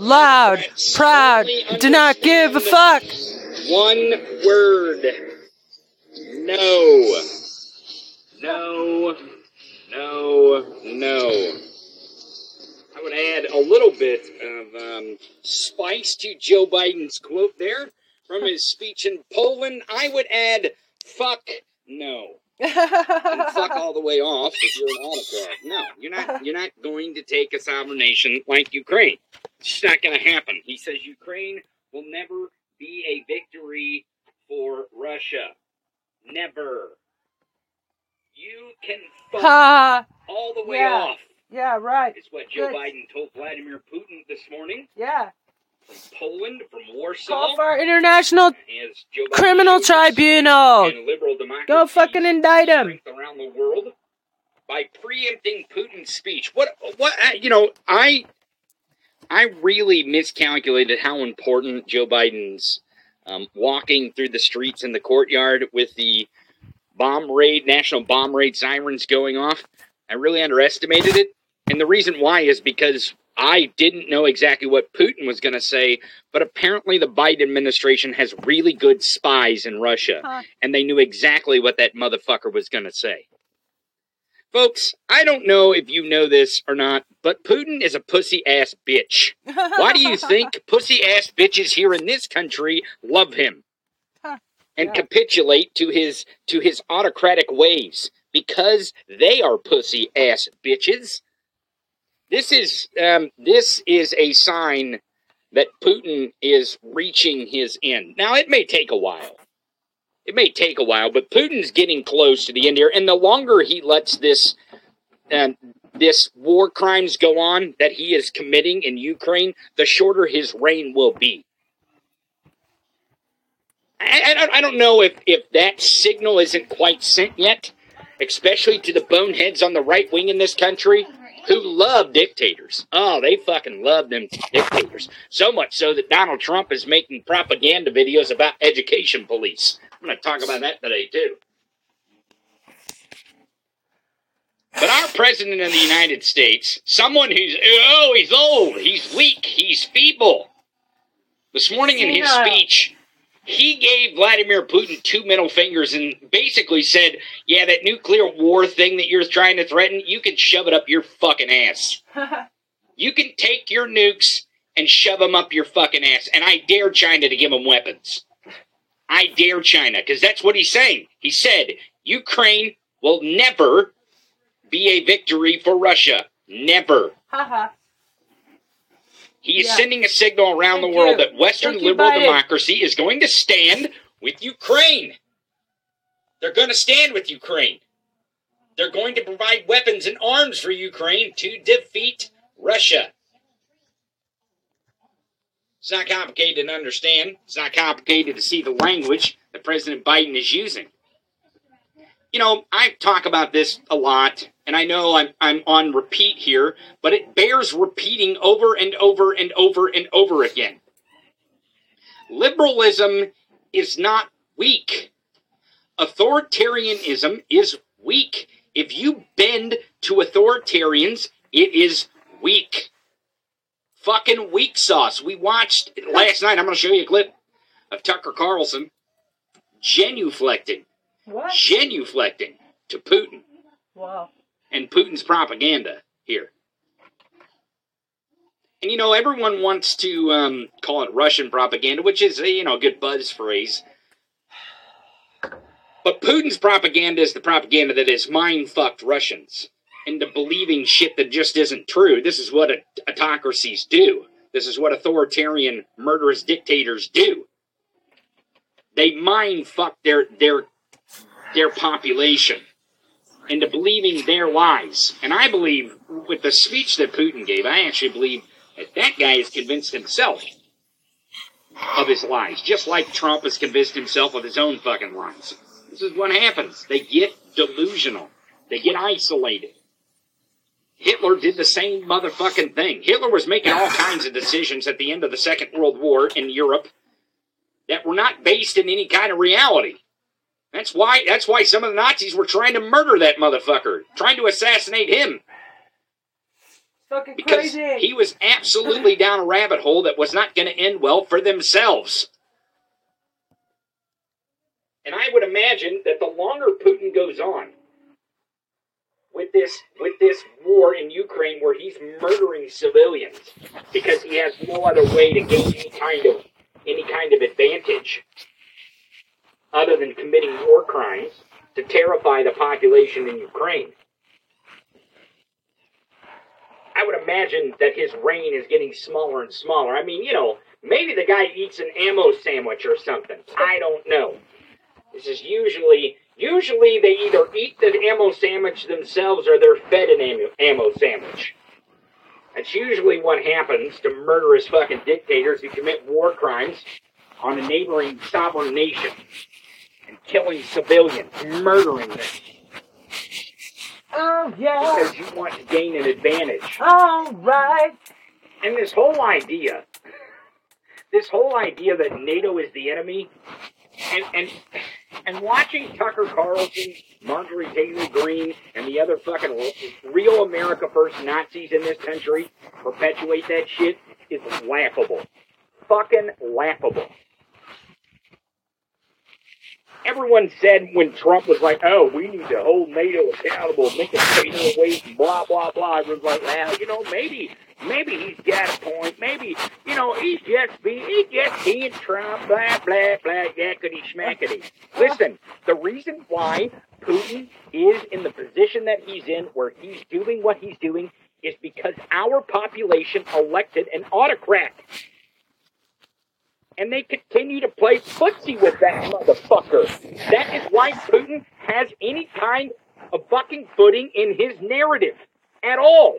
loud, proud, do not give a fuck. One word. No. No. No. No. I would add a little bit of um, spice to Joe Biden's quote there from his speech in Poland. I would add fuck no. And fuck all the way off if you're an autocrat. No, you're not. You're not going to take a sovereign nation like Ukraine. It's just not going to happen. He says Ukraine will never be a victory for Russia. Never. You can fuck Ha! all the way Yeah. off. Yeah, right. Is what Joe Good. Biden told Vladimir Putin this morning Yeah. From Poland, from Warsaw. Call for international as Joe Biden criminal tribunal. in liberal democracy Go fucking indict him. around the world by preempting Putin's speech. What? What? uh, You know, I I really miscalculated how important Joe Biden's um, walking through the streets in the courtyard with the bomb raid, national bomb raid sirens going off. I really underestimated it, and the reason why is because I didn't know exactly what Putin was going to say, but apparently the Biden administration has really good spies in Russia, Huh. and they knew exactly what that motherfucker was going to say. Folks, I don't know if you know this or not, but Putin is a pussy ass bitch. Why do you think pussy ass bitches here in this country love him Huh. and Yeah. capitulate to his to his autocratic ways? Because they are pussy ass bitches. This is um, this is a sign that Putin is reaching his end. Now it may take a while. It may take a while, but Putin's getting close to the end here, and the longer he lets this um, this war crimes go on that he is committing in Ukraine, the shorter his reign will be. I, I, don't, I don't know if, if that signal isn't quite sent yet, especially to the boneheads on the right wing in this country who love dictators. Oh, they fucking love them dictators. So much so that Donald Trump is making propaganda videos about education police. I'm going to talk about that today, too. But our president of the United States, someone who's, oh, he's old, he's weak, he's feeble. This morning in his uh, speech, he gave Vladimir Putin two middle fingers and basically said, yeah, that nuclear war thing that you're trying to threaten, you can shove it up your fucking ass. You can take your nukes and shove them up your fucking ass. And I dare China to give them weapons. I dare China, because that's what he's saying. He said, Ukraine will never be a victory for Russia. Never. He is Yeah. sending a signal around Thank the world you. that Western Thank liberal democracy is going to stand with Ukraine. They're going to stand with Ukraine. They're going to provide weapons and arms for Ukraine to defeat Russia. It's not complicated to understand. It's not complicated to see the language that President Biden is using. You know, I talk about this a lot, and I know I'm, I'm on repeat here, but it bears repeating over and over and over and over again. Liberalism is not weak. Authoritarianism is weak. If you bend to authoritarians, it is weak. Fucking weak sauce. We watched last night. I'm going to show you a clip of Tucker Carlson genuflecting, What? genuflecting to Putin Wow. And Putin's propaganda here. And you know, everyone wants to um, call it Russian propaganda, which is you know a good buzz phrase. But Putin's propaganda is the propaganda that has mind fucked Russians into believing shit that just isn't true. This is what autocracies do. This is what authoritarian, murderous dictators do. They mind fuck their their their population into believing their lies. And I believe, with the speech that Putin gave, I actually believe that that guy is convinced himself of his lies, just like Trump has convinced himself of his own fucking lies. This is what happens. They get delusional. They get isolated. Hitler did the same motherfucking thing. Hitler was making all kinds of decisions at the end of the Second World War in Europe that were not based in any kind of reality. That's why that's why some of the Nazis were trying to murder that motherfucker, trying to assassinate him. fucking because crazy. he was absolutely down a rabbit hole that was not going to end well for themselves. And I would imagine that the longer Putin goes on with this with this war in Ukraine where he's murdering civilians because he has no other way to gain any kind of any kind of advantage other than committing war crimes to terrify the population in Ukraine. I would imagine that his reign is getting smaller and smaller. I mean, you know, maybe the guy eats an ammo sandwich or something. I don't know. This is usually usually they either eat the ammo sandwich themselves or they're fed an ammo, ammo sandwich. That's usually what happens to murderous fucking dictators who commit war crimes on a neighboring sovereign nation and killing civilians, murdering them oh yeah. because you want to gain an advantage. All right. And this whole idea, this whole idea that NATO is the enemy, and and and watching Tucker Carlson, Marjorie Taylor Greene, and the other fucking real America First Nazis in this country perpetuate that shit is laughable. Fucking laughable. Everyone said when Trump was like, "Oh, we need to hold NATO accountable, make it take away blah blah blah," everyone's like, "Well, you know, maybe, maybe he's got a point. Maybe, you know, he's just being, he's just being Trump, blah blah blah, yakety schmackety." Listen, the reason why Putin is in the position that he's in, where he's doing what he's doing, is because our population elected an autocrat and they continue to play footsie with that motherfucker. That is why Putin has any kind of fucking footing in his narrative at all.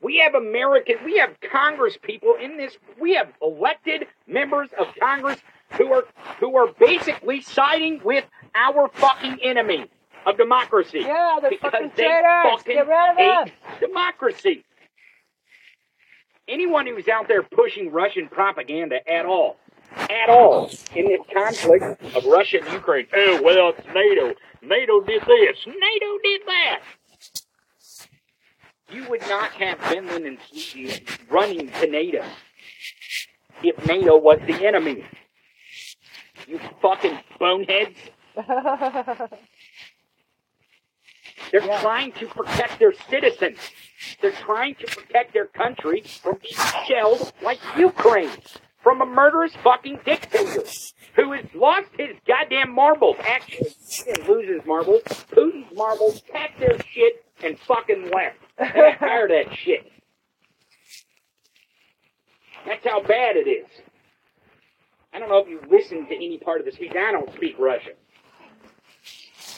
We have American, we have Congress people in this, we have elected members of Congress who are who are basically siding with our fucking enemy of democracy. Yeah, they're because fucking they traitors. fucking Get rid of them. hate democracy. Anyone who's out there pushing Russian propaganda at all, at all, in this conflict of Russia and Ukraine, oh, well, it's NATO. NATO did this. NATO did that. You would not have Finland and Sweden running to NATO if NATO was the enemy. You fucking boneheads. They're Yeah. trying to protect their citizens. They're trying to protect their country from being shelled like Ukraine from a murderous fucking dictator who has lost his goddamn marbles. Actually, he didn't lose his marbles. Putin's marbles packed their shit and fucking left. Of that shit. That's how bad it is. I don't know if you listened to any part of the speech. I don't speak Russian.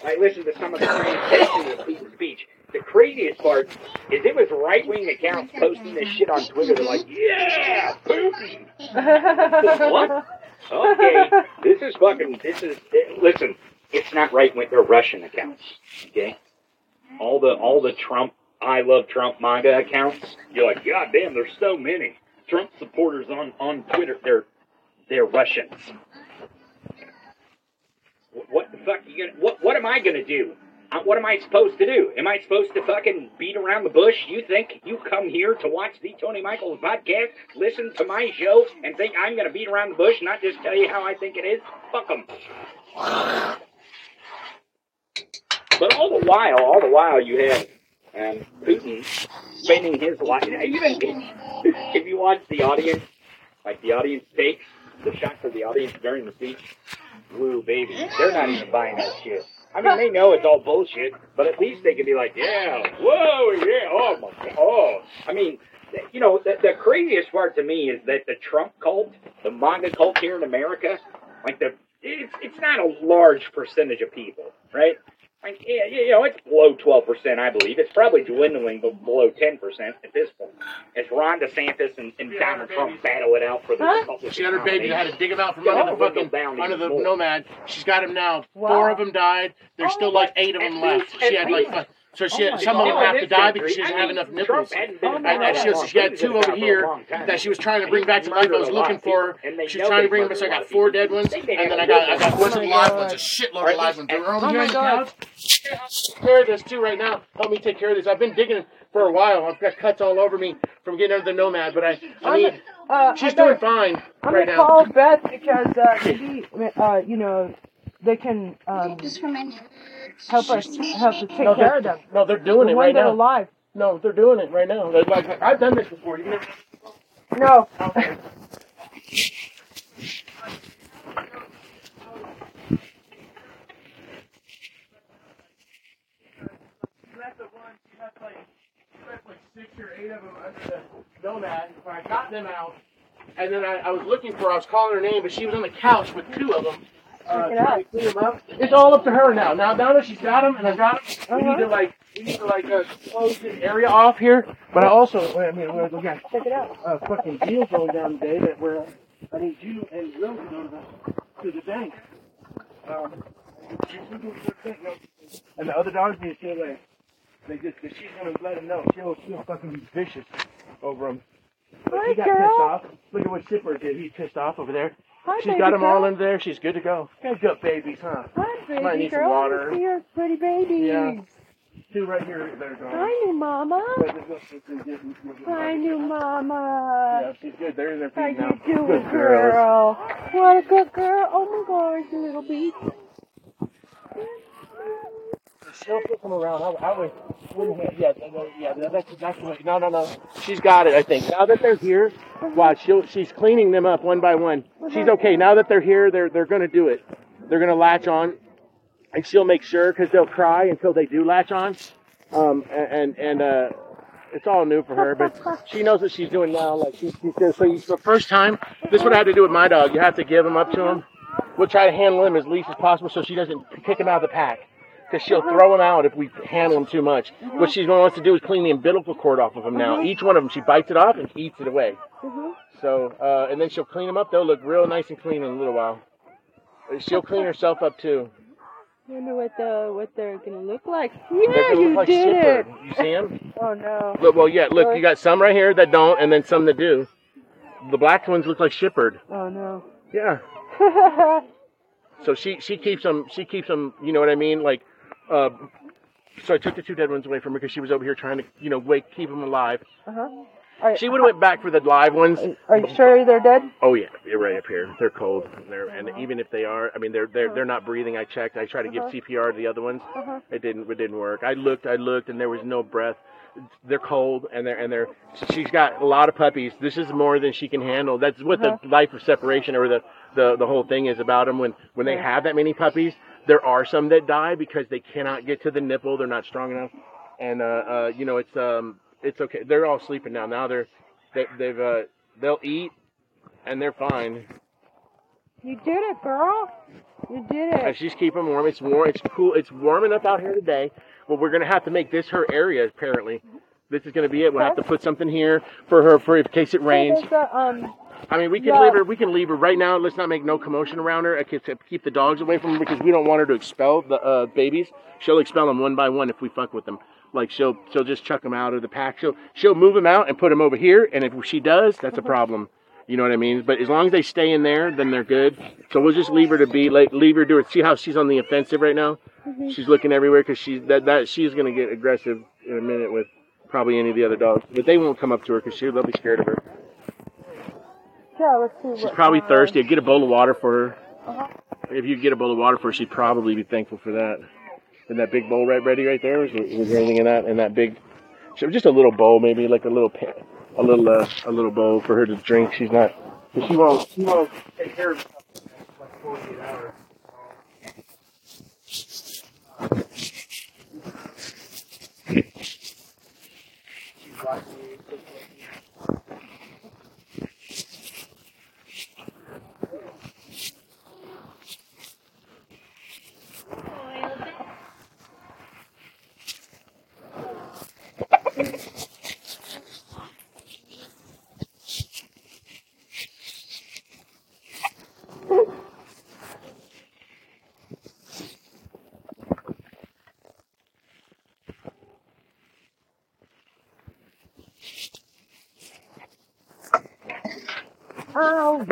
I listened to some of the translation of the speech. The craziest part is it was right wing accounts posting this shit on Twitter. They're like, yeah, Putin. What? Okay, this is fucking, this is, eh, listen, it's not right wing, they're Russian accounts. Okay? All the, all the Trump, I love Trump MAGA accounts, you're like, God damn, there's so many. Trump supporters on, on Twitter, they're, they're Russians. What the fuck you gonna, what, what am I gonna do? What am I supposed to do? Am I supposed to fucking beat around the bush? You think you come here to watch the Tony Michaels podcast, listen to my show, and think I'm gonna beat around the bush, not just tell you how I think it is? Fuck them. But all the while, all the while, you have um, Putin spending his life. Even if you watch the audience, like the audience takes the shots of the audience during the speech, woo baby, they're not even buying that shit. I mean, they know it's all bullshit, but at least they can be like, yeah, whoa, yeah, oh my god, oh. I mean, you know, the, the craziest part to me is that the Trump cult, the MAGA cult here in America, like the, it's, it's not a large percentage of people, right? Like, yeah, you know, it's below 12%, I believe. It's probably dwindling but below 10% at this point. As Ron DeSantis and, and Donald Trump battle it out for the Huh? Republican She had her baby. I had to dig him out from Yeah, under the fucking down under the even more. nomad. She's got him now. Wow. Four of them died. There's Oh, still like eight of them least- left. She at had like least- five. So she Oh had, my some of them have to die because she doesn't have mean, enough nipples. hadn't been in my And, and she, that she had two over power for a here that she was trying to bring back to life. I was looking for. people, She was trying to bring them, so I murdered a lot got four dead ones, They- they and then I got I got good one one. live Oh my ones, a shitload of at live ones. They're Oh over my on the God. couch. Care of this too right now. Help me take care of this. I've been digging for a while. I've got cuts all over me from getting under the nomad, but I, I mean, Uh, she's I doing better- fine I'm right gonna now. call Beth because uh, maybe uh, you know they can um, Just for a minute. help us help us take No, care of them. no, they're doing the it right now. alive. No, they're doing it right now. They're like, I've done this before. You never. No. Okay. left the one, she left like, she left like six or eight of them under the nomad. So I got them out, and then I, I was looking for her. I was calling her name, but she was on the couch with two of them. Uh, it trying clean them up. It's all up to her now. Now, now that she's got them and I've got them, we need to like, we need to like uh, close this area off here. But I also, I mean, we're, we got Check it out. uh, fucking deal going down today that we're, I need you and Will to go to the, to the bank. Um, and the other dogs need to stay away. They just, she's gonna let him know. She'll, she'll fucking be vicious over him. But Hi, he got girl. pissed off. Look at what Shipper did. He's pissed off over there. Hi, She's got them all in there. She's good to go. Good, good babies, huh? Hi, baby Might need some girl. water. See your pretty babies. Yeah. Two right here that are gone. Hi, new mama. Hi, new mama. Yeah, she's good. They're in their feet How feet you doing, girl? What a good girl. Oh my gosh, little beast. She'll flip them around. I, I would, wouldn't have, yeah, yeah, that's exactly what, no, no, no. She's got it, I think. Now that they're here, watch, she'll, she's cleaning them up one by one. She's okay. Now that they're here, they're, they're gonna do it. They're gonna latch on, and she'll make sure, cause they'll cry until they do latch on. Um, and, and, uh, it's all new for her, but she knows what she's doing now. Like she, she says, so you, the first time, this is what I had to do with my dog. You have to give him up to him. We'll try to handle him as least as possible so she doesn't kick him out of the pack. Because she'll throw them out if we handle them too much. What she wants to do is clean the umbilical cord off of them now. Each one of them, she bites it off and eats it away. So, uh, and then she'll clean them up. They'll look real nice and clean in a little while. She'll clean herself up too. Wonder what the what they're gonna look like. They're Yeah, you look like did it. You see them? Oh no. Look, well, yeah. Look, you got some right here that don't, and then some that do. The black ones look like Shippered. Oh no. Yeah. So she she keeps them. She keeps them. You know what I mean? Like, uh, so I took the two dead ones away from her because she was over here trying to, you know, wake keep them alive. uh huh. Are, She would have went back for the live ones. are you sure they're dead? Oh yeah, they're right up here. They're cold. They're and even if they are, I mean, they're they're they're not breathing. I checked. I tried to give Uh-huh. CPR to the other ones. Uh-huh. It didn't. It didn't work. I looked. I looked, and there was no breath. They're cold, and they're and they're. She's got a lot of puppies. This is more than she can handle. That's what Uh-huh. the life of separation or the the the whole thing is about them. When when they have that many puppies, there are some that die because they cannot get to the nipple. They're not strong enough, and uh, uh you know it's um it's okay. They're all sleeping now. Now they're they, they've uh they'll eat and they're fine. You did it, girl. You did it. she's keeping them warm. It's warm. It's cool. It's warm enough out here today. But we're gonna have to make this her area. Apparently, this is gonna be it. We'll have to put something here for her for in case it rains. Hey, there's a, um, I mean, we can Yeah. leave her. We can leave her right now. Let's not make no commotion around her. I can keep the dogs away from her because we don't want her to expel the uh, babies. She'll expel them one by one if we fuck with them. Like she'll she'll just chuck them out of the pack. She'll she'll move them out and put them over here. And if she does, that's a problem. You know what I mean? But as long as they stay in there, then they're good. So we'll just leave her to be like leave her do it. See how she's on the offensive right now? She's looking everywhere because she's that that she's gonna get aggressive in a minute with probably any of the other dogs. But they won't come up to her because she they'll be scared of her. Yeah, let's see. She's probably uh, thirsty. Get a bowl of water for her. Uh-huh. If you get a bowl of water for her, she'd probably be thankful for that. And that big bowl right ready right there. Was, was there anything in that? In that big, just a little bowl, maybe like a little, pa- a little, uh, a little bowl for her to drink. She's not. She won't. She won't take care of herself for like 48 hours.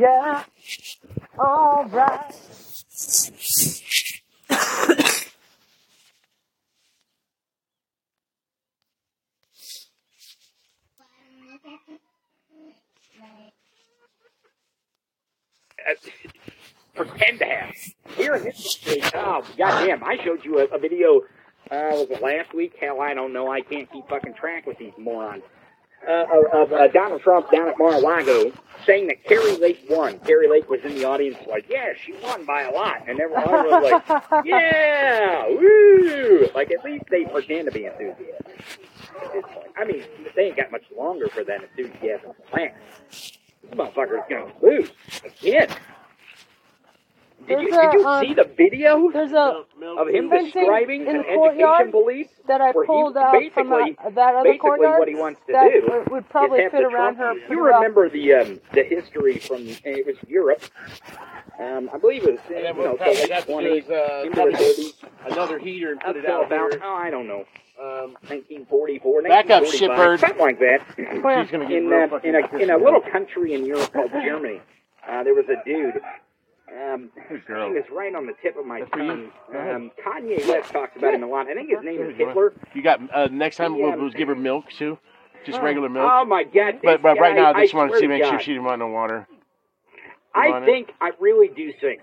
Yeah, all right. Pretend to have. Here in this state, Oh, goddamn. I showed you a, a video, uh, was it last week? Hell, I don't know. I can't keep fucking track with these morons. Uh, of uh, Donald Trump down at Mar-a-Lago saying that Kari Lake won. Kari Lake was in the audience like, yeah, she won by a lot. And everyone was like, yeah, woo! Like, at least they pretend to be enthusiastic. I mean, they ain't got much longer for that enthusiasm to last. This motherfucker's gonna lose again. Did you, There's did a, you um, see the video There's a of him describing in an the courtyard education police that I pulled out from basically- uh, that other basically courtyard what he wants to that do would- would probably fit the around Trump- her. You remember the um, the history from it was Europe. Um, I believe it was And you know, we'll the probably late have 20s is uh, into probably the 30s. another heater and put it out about here. oh I don't know Um, 1944, Back up, 1945, something like that. she's gonna get in, real uh, in a in a little country in Europe called Germany. Uh, there was a dude. Um, his girl. name is right on the tip of my That's tongue. Um, Kanye West talks about him a lot. I think his name is Hitler. You got uh, next time Yeah. we'll, we'll give her milk too, just regular milk. Oh my God! but this but right guy, now, I just want to see make God, sure she didn't want no water. I want it? think I really do think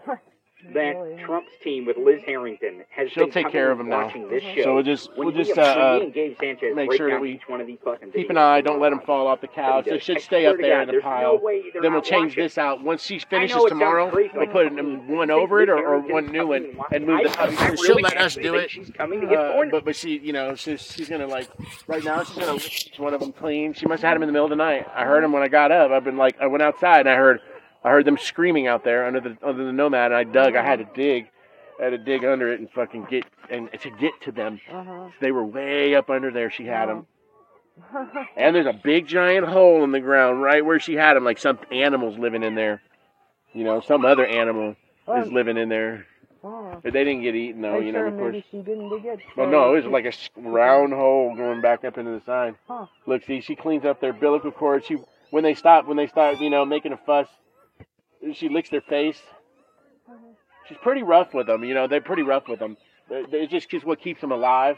that Really? Trump's team with Liz Harrington has She'll been take coming care of him now. watching this show. So we'll just when we'll he, just when uh, he and Gabe Sanchez make sure that we each one of these fucking keep an eye. Don't let them fall off the couch. They should stay up there God, in the pile. No Then we'll change watching. this out. Once she finishes know it sounds tomorrow, crazy, we'll put one you over it or, or one new one and move I- the. I She'll let us do it. She's coming to get Uh, but but she you know she's she's gonna like right now she's gonna lick one of them clean. She must have had them in the middle of the night. I heard them when I got up. I've been like I went outside and I heard I heard them screaming out there under the under the nomad and I dug. I had to dig. I had to dig under it and fucking get and to get to them. Uh-huh. They were way up under there. She had them. And there's a big giant hole in the ground right where she had them, like some animals living in there. You know, some other animal is living in there. But they didn't get eaten though, Are you know, sure of course. she didn't dig it? Well, no, it was like a round hole going back up into the side. Huh. Look, see, she cleans up their umbilical cord. She, when they stop, when they start, you know, making a fuss, she licks their face. She's pretty rough with them, you know. They're pretty rough with them. It's just, just what keeps them alive.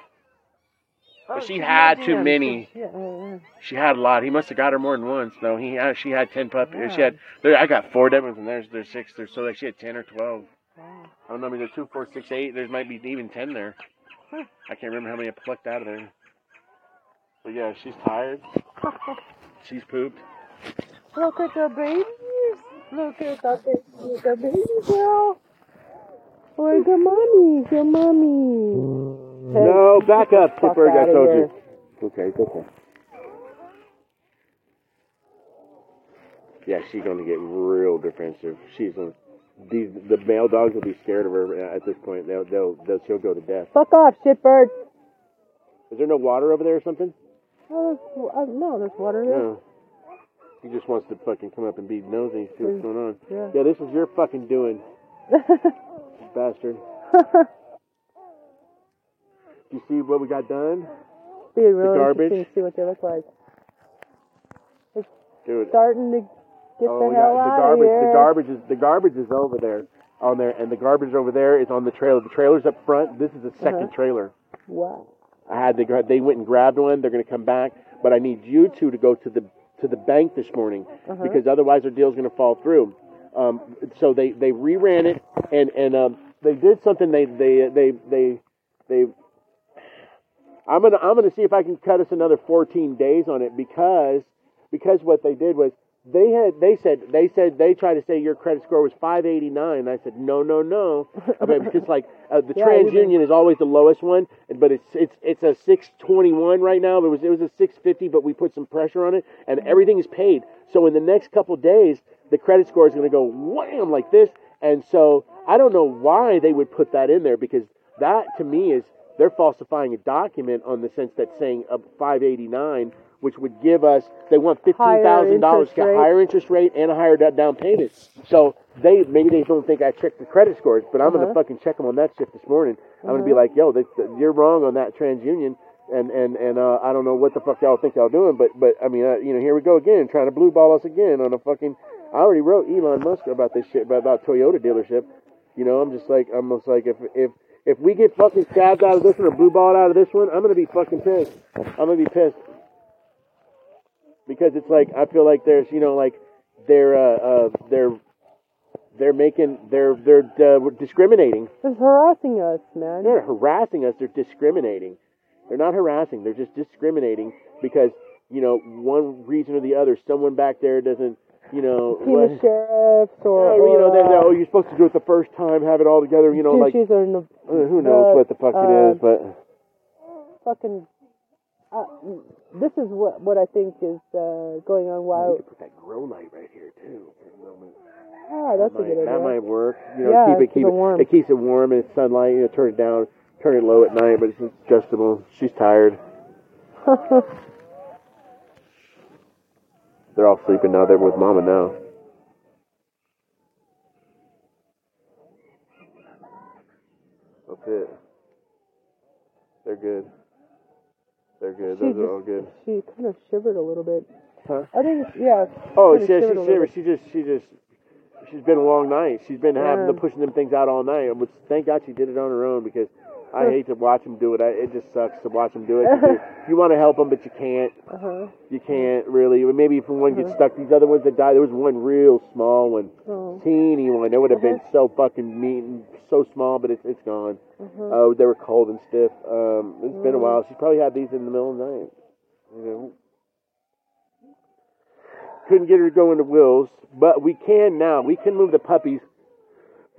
Oh, she she had too him. many. Yeah, yeah, yeah. She had a lot. He must have got her more than once. though. he had, she had ten puppies. She had. There, I got four Devons, and there's there's six. There's so like she had ten or twelve. Wow. I don't know. I mean, there's two, four, six, eight. There might be even ten there. I can't remember how many I plucked out of there. But yeah, she's tired. She's pooped. Look at the babies. Look at the babies. The baby girl. Where's the mommy? Your mommy. No, back up, Tipper. I told you. Okay, it's okay. Yeah, she's gonna get real defensive. She's gonna. These the male dogs will be scared of her at this point. They'll they'll, they'll she'll go to death. Fuck off, shitbird. Is there no water over there or something? Oh, there's, uh, no, there's water there. No. He just wants to fucking come up and be nosy, and see what's going on. Yeah. Yeah, this is your fucking doing, bastard. Do you see what we got done? Be really garbage? interesting to see what they look like. Dude, Starting to get oh, the yeah, the out garbage, of here. the garbage is the garbage is over there, on there, and the garbage over there is on the trailer. The trailer's up front. This is the 2nd Uh-huh. trailer. Wow. I had the they went and grabbed one. They're going to come back, but I need you two to go to the to the bank this morning Uh-huh. because otherwise their deal's going to fall through. Um, so they they reran it and and um, they did something. They they they they they. I'm gonna I'm gonna see if I can cut us another 14 days on it because because what they did was they had they said they said they tried to say your credit score was 589. I said no no no I mean, because like uh, the Yeah, TransUnion is always the lowest one, but it's it's it's a 621 right now. It was it was a 650, but we put some pressure on it, and everything is paid. So in the next couple days, the credit score is going to go wham like this, and so I don't know why they would put that in there because that to me is they're falsifying a document on the sense that saying a 589, which would give us they want fifteen thousand dollars higher interest rate and a higher down payment. So they maybe they don't think I checked the credit scores, but I'm Uh-huh. gonna fucking check them on that shit this morning. I'm gonna be like, yo, this, you're wrong on that TransUnion. And and and uh, I don't know what the fuck y'all think y'all doing, but but I mean, uh, you know, here we go again, trying to blue ball us again on a fucking. I already wrote Elon Musk about this shit about, about Toyota dealership. You know, I'm just like I'm just like if if if we get fucking stabbed out of this one or blue balled out of this one, I'm gonna be fucking pissed. I'm gonna be pissed because it's like I feel like there's you know like they're uh, uh they're they're making they're they're uh, discriminating. They're harassing us, man. They're not harassing us. They're discriminating. They're not harassing. They're just discriminating because you know one reason or the other. Someone back there doesn't. You know. Team of sheriffs or, Oh, you know, or, they, they, uh, oh, you're supposed to do it the first time, have it all together. You know, like or no, uh, who knows uh, what the fuck uh, it is, but fucking. Uh, this is what what I think is uh, going on. we could put that grow light right here too. for a moment. ah, that's a might, good idea. that might work. You know, Yeah, keep it keep keep it warm. It keeps it warm and it's sunlight. You know, turn it down, turn it low at night, but it's adjustable. She's tired. They're all sleeping now. They're with Mama now. That's it. They're good. They're good. she Those just, are all good. She kind of shivered a little bit. Huh? I think, yeah. Oh, she, she, shivered she, she just, she just, she's been a long night. She's been having to pushing them things out all night. Thank God she did it on her own because I hate to watch them do it. I, it just sucks to watch them do it. you- you want to help them, but you can't. Uh huh. You can't really. Maybe if one gets Uh-huh. stuck, these other ones that died. There was one real small one, Oh. teeny one. That would have been Uh-huh. so fucking mean, and so small, but it's it's gone. Uh-huh. Oh, they were cold and stiff. Um, it's been a Mm. while. She probably had these in the middle of the night. You know. Couldn't get her to go into Will's, but we can now. We can move the puppies.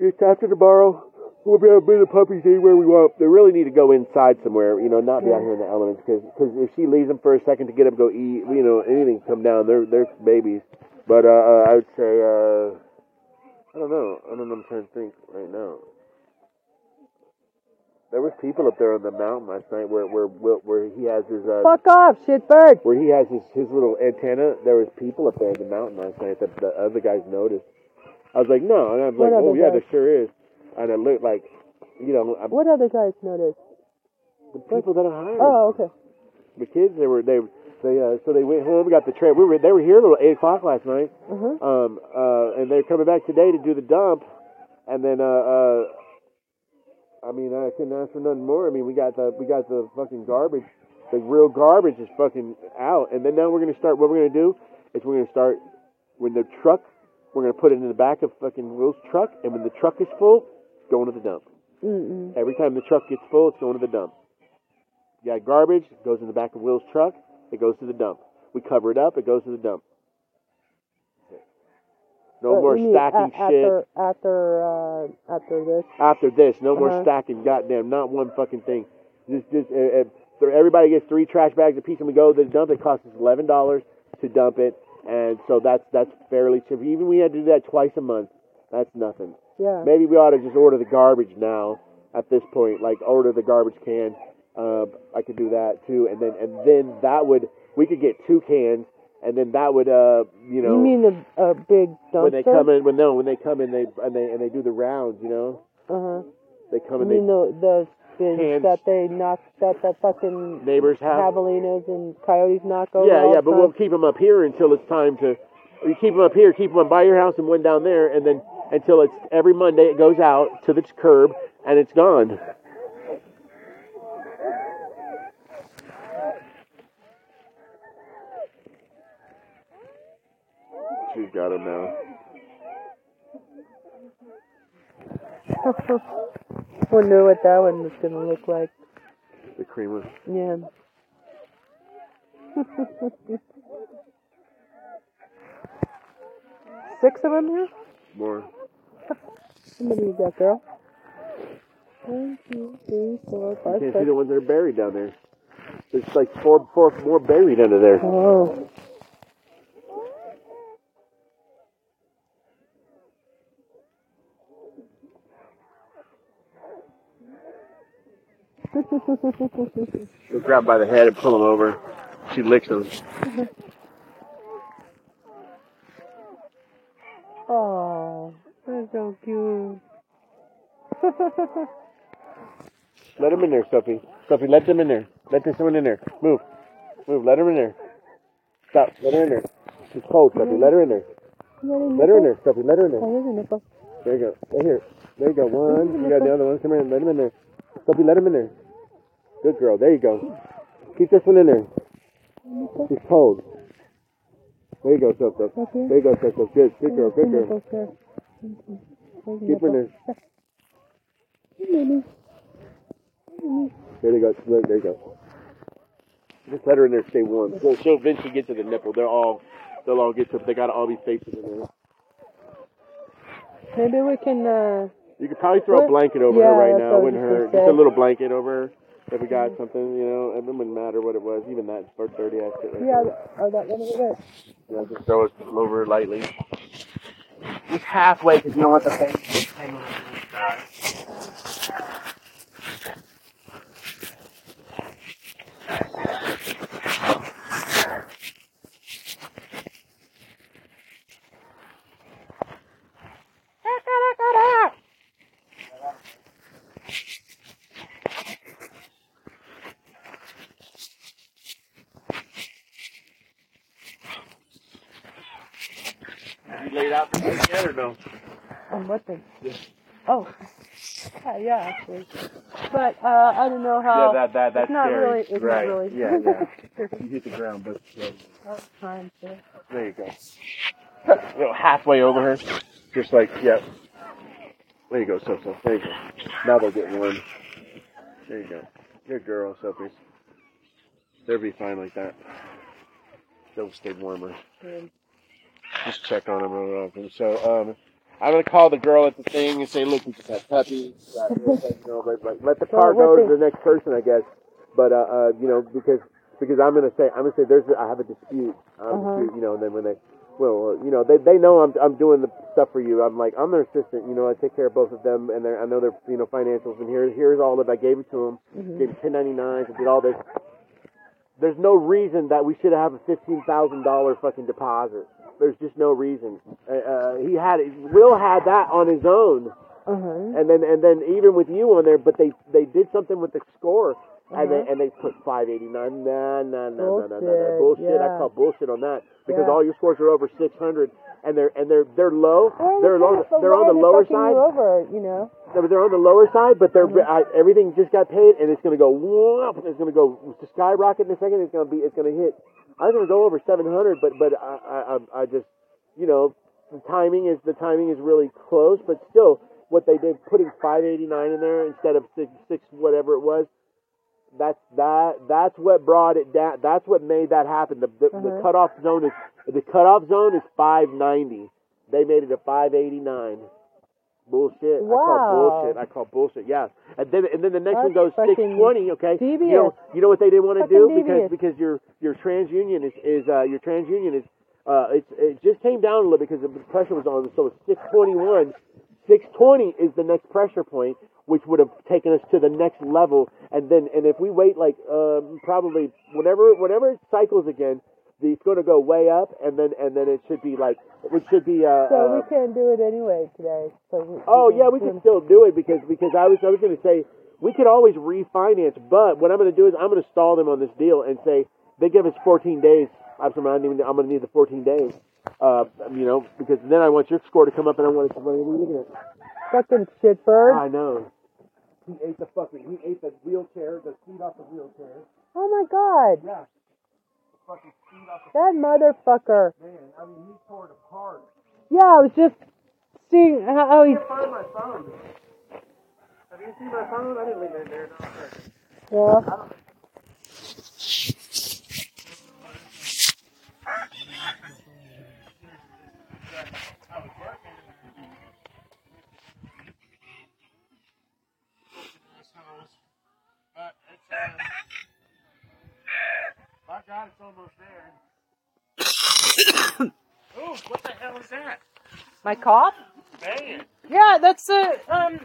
Just after tomorrow, we'll be able to bring the puppies anywhere we want. They really need to go inside somewhere, you know, not be out here in the elements. Because cause if she leaves them for a second to get up, go eat, you know, anything come down, they're they're babies. But uh, uh, I would say, uh, I don't know. I don't know. I'm trying to think right now. There was people up there on the mountain last night where where where, where he has his uh, Fuck off, shit shitbird. where he has his, his little antenna. There was people up there on the mountain last night that the other guys noticed. I was like, no, and I'm like, oh yeah, there sure is. And it looked like, you know, I'm, What other guys noticed? the people that are hired, Oh, okay. the kids, they were they they uh, so they went home, we got the train. We were they were here a little eight o'clock last night. Uh huh. Um, uh, and they're coming back today to do the dump, and then uh, uh, I mean, I couldn't ask for nothing more. I mean, we got the we got the fucking garbage, the real garbage is fucking out, and then now we're gonna start. What we're gonna do is we're gonna start when the truck, we're gonna put it in the back of fucking Will's truck, and when the truck is full, going to the dump. Mm-mm. Every time the truck gets full, it's going to the dump. You got garbage, it goes in the back of Will's truck, it goes to the dump. We cover it up, it goes to the dump. No Uh, more stacking a- shit. after after uh, after this. After this, no more Uh-huh. stacking. Goddamn, not one fucking thing. Just, just uh, uh, everybody gets three trash bags apiece, and we go to the dump. It costs us eleven dollars to dump it, and so that's that's fairly cheap. Even we had to do that twice a month. That's nothing. Yeah. Maybe we ought to just order the garbage now. At this point, like order the garbage can. Uh, I could do that too, and then and then that would we could get two cans, and then that would uh you know you mean a, a big dumpster? when they come in when no when they come in they and they and they do the rounds you know Uh huh. they come in. You mean the the bins that they knock that the fucking neighbors have. javelinas and coyotes knock over? yeah, yeah, but time? we'll keep them up here until it's time to. You keep them up here, keep one by your house and one down there, and then until it's every Monday it goes out to the curb and it's gone. She's got him now. Wonder what that one was gonna look like. The creamer. Yeah. Six of them here? More. Many you got, girl? One, two, three, four, You can't see the ones that are buried down there. There's like four, four more buried under there. Oh. They grab by the head and pull them over. She licks them. oh, that's so cute. Let them in there, Sophie. Sophie, let them in there. Let this one in there. Move. Move. Let her in there. Stop. Let her in there. She's cold, Sophie. Let her in there. Let her in there, Sophie. Let her in there. There you go. Right here. There you go. One. You got the other one. Come in. Let him in there. Sophie, let him in there. Good girl. There you go. Keep this one in there. She's cold. There you go, Sophie. There you go, Sophie. Good. Good girl. Good girl. Nipples there. Keep her in there. Hey, they go. Look, there you go. Just let her in there stay warm. She'll, she'll eventually get to the nipple. They're all, they'll all get to. They gotta all be facing in there. Maybe we can. uh You could probably throw a blanket over Yeah, her right now. I Wouldn't hurt. Just a little blanket over her. If we got something, you know, it wouldn't matter what it was. Even that for thirty. Right Yeah. there. Oh, that one over there. Yeah, just throw it over lightly. Just halfway, because you don't want the face to hang over the side. You laid out the thing yet or no? What thing? Yeah. Oh. Yeah, yeah, actually. But uh, I don't know how. yeah, that that that's it's not scary. really. It's right. not really. Yeah, yeah. you hit the ground, but yeah. Was trying there you go. You know, halfway over her, just like yeah. There you go, so so. There you go. Now they're getting warm. There you go. Good girl, Sophie. They'll be fine like that. They'll stay warmer. Um, Just check on them real often. So um, I'm gonna call the girl at the thing and say, look, we just had puppies. Uh, you know, but, but let the car what go to the next person, I guess. But uh, uh, you know, because because I'm gonna say I'm gonna say there's a, I have a dispute. I have a Uh-huh. dispute. You know, and then when they well, uh, you know, they they know I'm I'm doing the stuff for you. I'm like I'm their assistant. You know, I take care of both of them, and they're I know their you know financials. And here here's all of it. I gave it to them. mhm. Gave them 1099s. I did all this. There's no reason that we should have a fifteen thousand dollar fucking deposit. There's just no reason. Uh, uh, he had it. Will had that on his own, Uh-huh. and then and then even with you on there, but they they did something with the score, and they Uh-huh. and they put five eighty nine. Nah, nah, nah, nah, nah, nah, nah. Bullshit, Bullshit. I call bullshit on that because Yeah. all your scores are over six hundred, and they're and they're they're low. They're low. They're on the lower side. You over, you know. They're they're on the lower side, but they're Mhm. I, everything just got paid, and it's going to go. whoop, It's going to go skyrocket in a second. It's to be. It's going to hit. I was going to go over 700, but but I, I I- just you know the timing is the timing is really close, but still what they did putting 589 in there instead of six six whatever it was. That's that. That's what brought it down. That's what made that happen. The the, the Uh-huh. cutoff zone is the cutoff zone is 590. They made it a 589. Bullshit. I call Wow. bullshit. I call bullshit. Yeah. And then and then the next one goes fucking 620. Okay. You know you know what they didn't want to do because devious. because your your TransUnion is is uh, your TransUnion is uh it's it just came down a little because the pressure was on. So it's 621. 620 is the next pressure point, which would have taken us to the next level. And then and if we wait like um, probably whenever whenever it cycles again. It's going to go way up, and then and then it should be like it should be uh, So uh, we can't do it anyway today. So we, Oh we yeah, we can still do it because because I was I was going to say we could always refinance, but what I'm going to do is I'm going to stall them on this deal and say they give us 14 days. I'm going to need the 14 days. Uh, you know, because then I want your score to come up and I want it to. What are you looking at? fucking shitbird. I know. He ate the fucking. He ate the wheelchair, the seat off the wheelchair. Oh my god, Yeah. Fucking seat off that motherfucker. man. I mean, he tore it apart. Yeah, I was just seeing how how he. Find my phone. Have you seen my phone? I didn't leave it in there. No, okay. Yeah. But it's, uh, by God, it's almost there. oh, what the hell is that? My cough? Man. Yeah, that's the um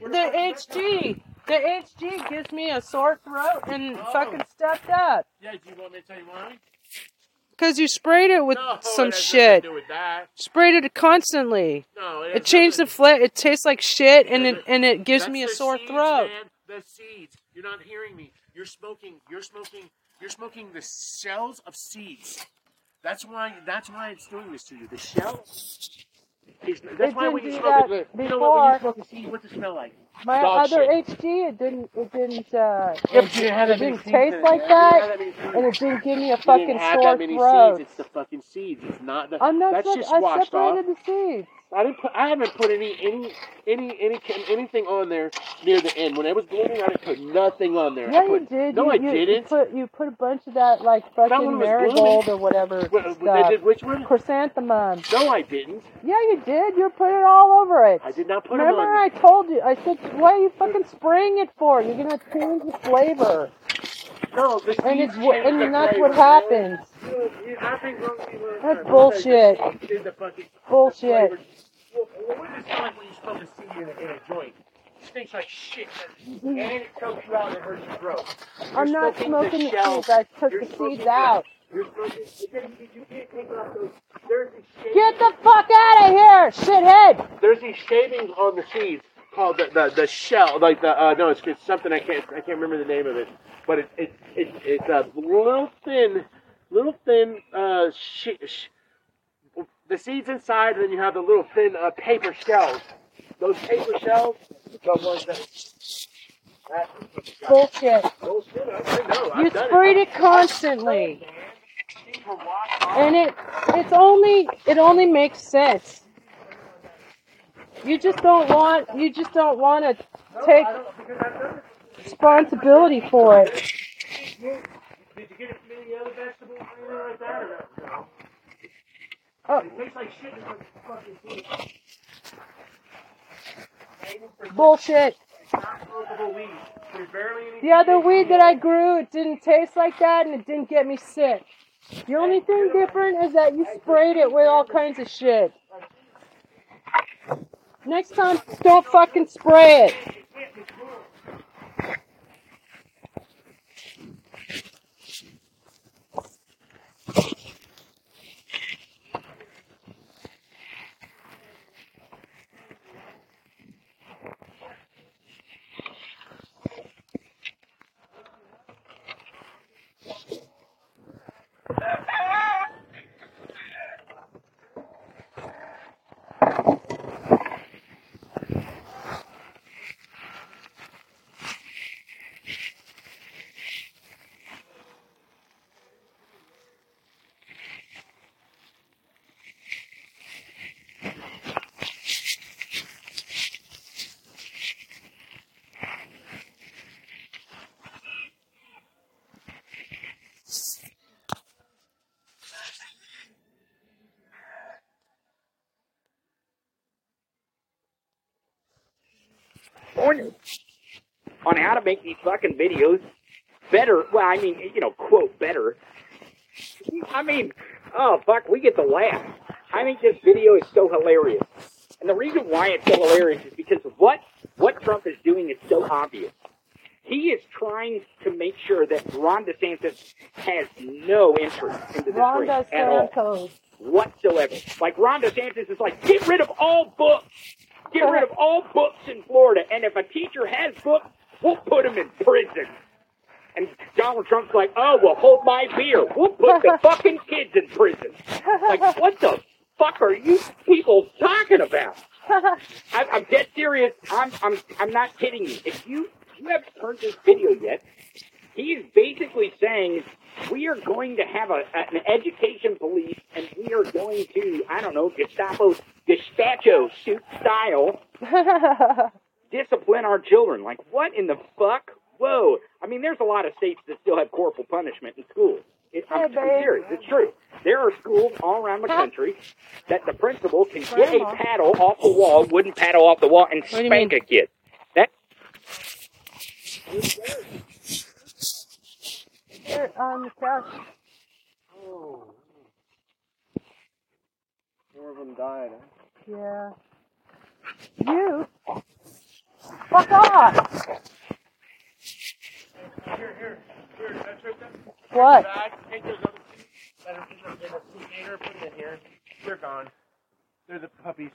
the HG. The HG gives me a sore throat and fucking stuff up. Yeah, do you want me to tell you why? Cause you sprayed it with no, some it shit. nothing with. Sprayed it constantly. No, it, It changed the flavor. It tastes like shit, and it and it gives me a sore seeds, throat. Man. The seeds. You're not hearing me. You're smoking. You're smoking. You're smoking the shells of seeds. That's why. That's why it's doing this to you. The shell. Is, that's It why when you smoke it, you know what? When you smoke a seed, what's it smell like? My Dog other shit. HG, it didn't. It didn't. Uh, Yeah, it, didn't it didn't taste it. like that, that and it didn't give me a fucking sore many throat. seeds. It's the fucking seeds. It's not the. And that's, that's what just I washed off. separated the seeds. I didn't put. I haven't put any any any any anything on there near the end. When I was blooming, I didn't put nothing on there. Yeah, I you put, did. No, you, I you, didn't. You put you put a bunch of that like fucking marigold or whatever Wh- wh- stuff. Did which one? Chrysanthemum. No, I didn't. Yeah, you did. You put it all over it. I did not put Remember, on. I told you. I said, "What are you fucking spraying it for? You're gonna change the flavor." No, the And it's wh- and that's what happens. You- you- I think wrong people are- That's bullshit. Did the fucking Bullshit. Well, what does it like when you smoke a seed in a, in a joint? It stinks like shit, and it chokes you out and it hurts your throat. I'm not smoking the seeds. I took the seeds out. You're smoking. You can't, you can't take off those. There's these shavings, Get the fuck out of here, shithead! There's these shavings on the seeds called the the, the shell, like the uh, no, it's, it's something I can't I can't remember the name of it, but it, it, it it's a little thin, little thin uh, sh- sh- the seeds inside, and then you have the little thin uh, paper shells. Those paper shells, the ones that. that Bullshit. bullshit. I, I know. You sprayed it. it constantly, These were washed off. and it it's only it only makes sense. You just don't want you just don't want to take I don't, because I've done it. responsibility for it. Did you get it from any other vegetables or anything like that? Or no? Oh, It tastes like shit. It's like fucking food. bullshit. Weed. There's barely any. The other weed that I grew, it didn't taste like that, and it didn't get me sick. The only thing different is that you sprayed it with all kinds of shit. Next time, don't fucking spray it. On, on how to make these fucking videos better. Well, I mean, you know, quote better. I mean, oh fuck, we get the laugh. I think this video is so hilarious, and the reason why it's so hilarious is because what what Trump is doing is so obvious. He is trying to make sure that Ron DeSantis has no interest in this Rhonda race at all whatsoever. Like Ron DeSantis is like, get rid of all books. Get rid of all books in Florida. And if a teacher has books, we'll put him in prison. And Donald Trump's like, oh, well, hold my beer. We'll put the fucking kids in prison. Like, what the fuck are you people talking about? I, I'm dead serious. I'm, I'm, I'm not kidding you. If you, you haven't heard this video yet, he is basically saying we are going to have a, an education police and we are going to, I don't know, Gestapo, Gestacho suit style discipline our children. Like, what in the fuck? Whoa. I mean, there's a lot of states that still have corporal punishment in schools. It, I'm, Hey, I'm serious. It's true. There are schools all around the country that the principal can get a paddle off the wall, wooden paddle off the wall, and you spank a kid. That Here on um, the couch. Oh. More of them died. Huh? Yeah. You. Fuck off. Here, here, here. I took them. What? Bag. Take those other two that are in the, in the container. Put them in here. They're gone. They're the puppies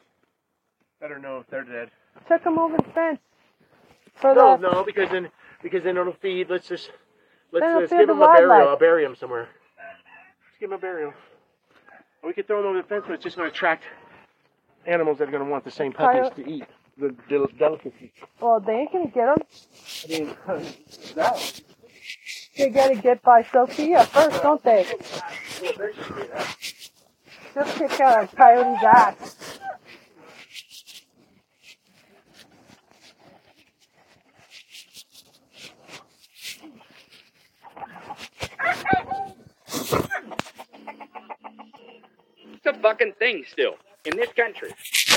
that are no, they're dead. Took him over the fence. For No, the. no, because then because then it'll feed. Let's just let's, Then let's give the him a burial. wildlife. I'll bury them somewhere. Let's give him a burial. Or we could throw them over the fence, but it's just going to attract animals that are going to want the same puppies to eat the del- delicacy. Well, they ain't gonna get them. I mean, that. They gotta get by Sophia first, don't they? Just kick out a coyote's ass. Fucking thing still in this country.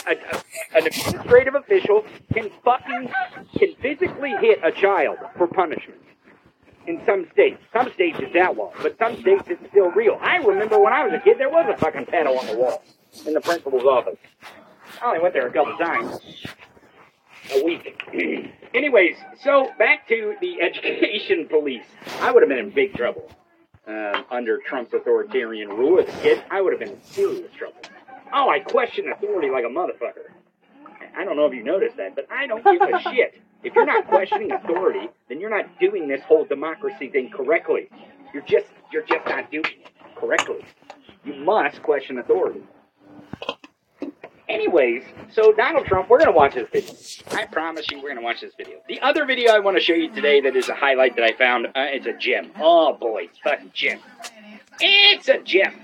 A, a, an administrative official can fucking can physically hit a child for punishment. In some states, some states it's outlawed, but some states it's still real. I remember when I was a kid, there was a fucking pedal on the wall in the principal's office. I only went there a couple times a week. Anyways, so back to the education police. I would have been in big trouble uh, under Trump's authoritarian rule as a kid. I would have been in serious trouble. Oh, I question authority like a motherfucker. I don't know if you noticed that, but I don't give a shit. If you're not questioning authority, then you're not doing this whole democracy thing correctly. You're just you're just not doing it correctly. You must question authority. Anyways, so Donald Trump, we're gonna watch this video. I promise you, we're gonna watch this video. The other video I want to show you today that is a highlight that I found. Uh, it's a gem. Oh boy, it's fucking gem. It's a gem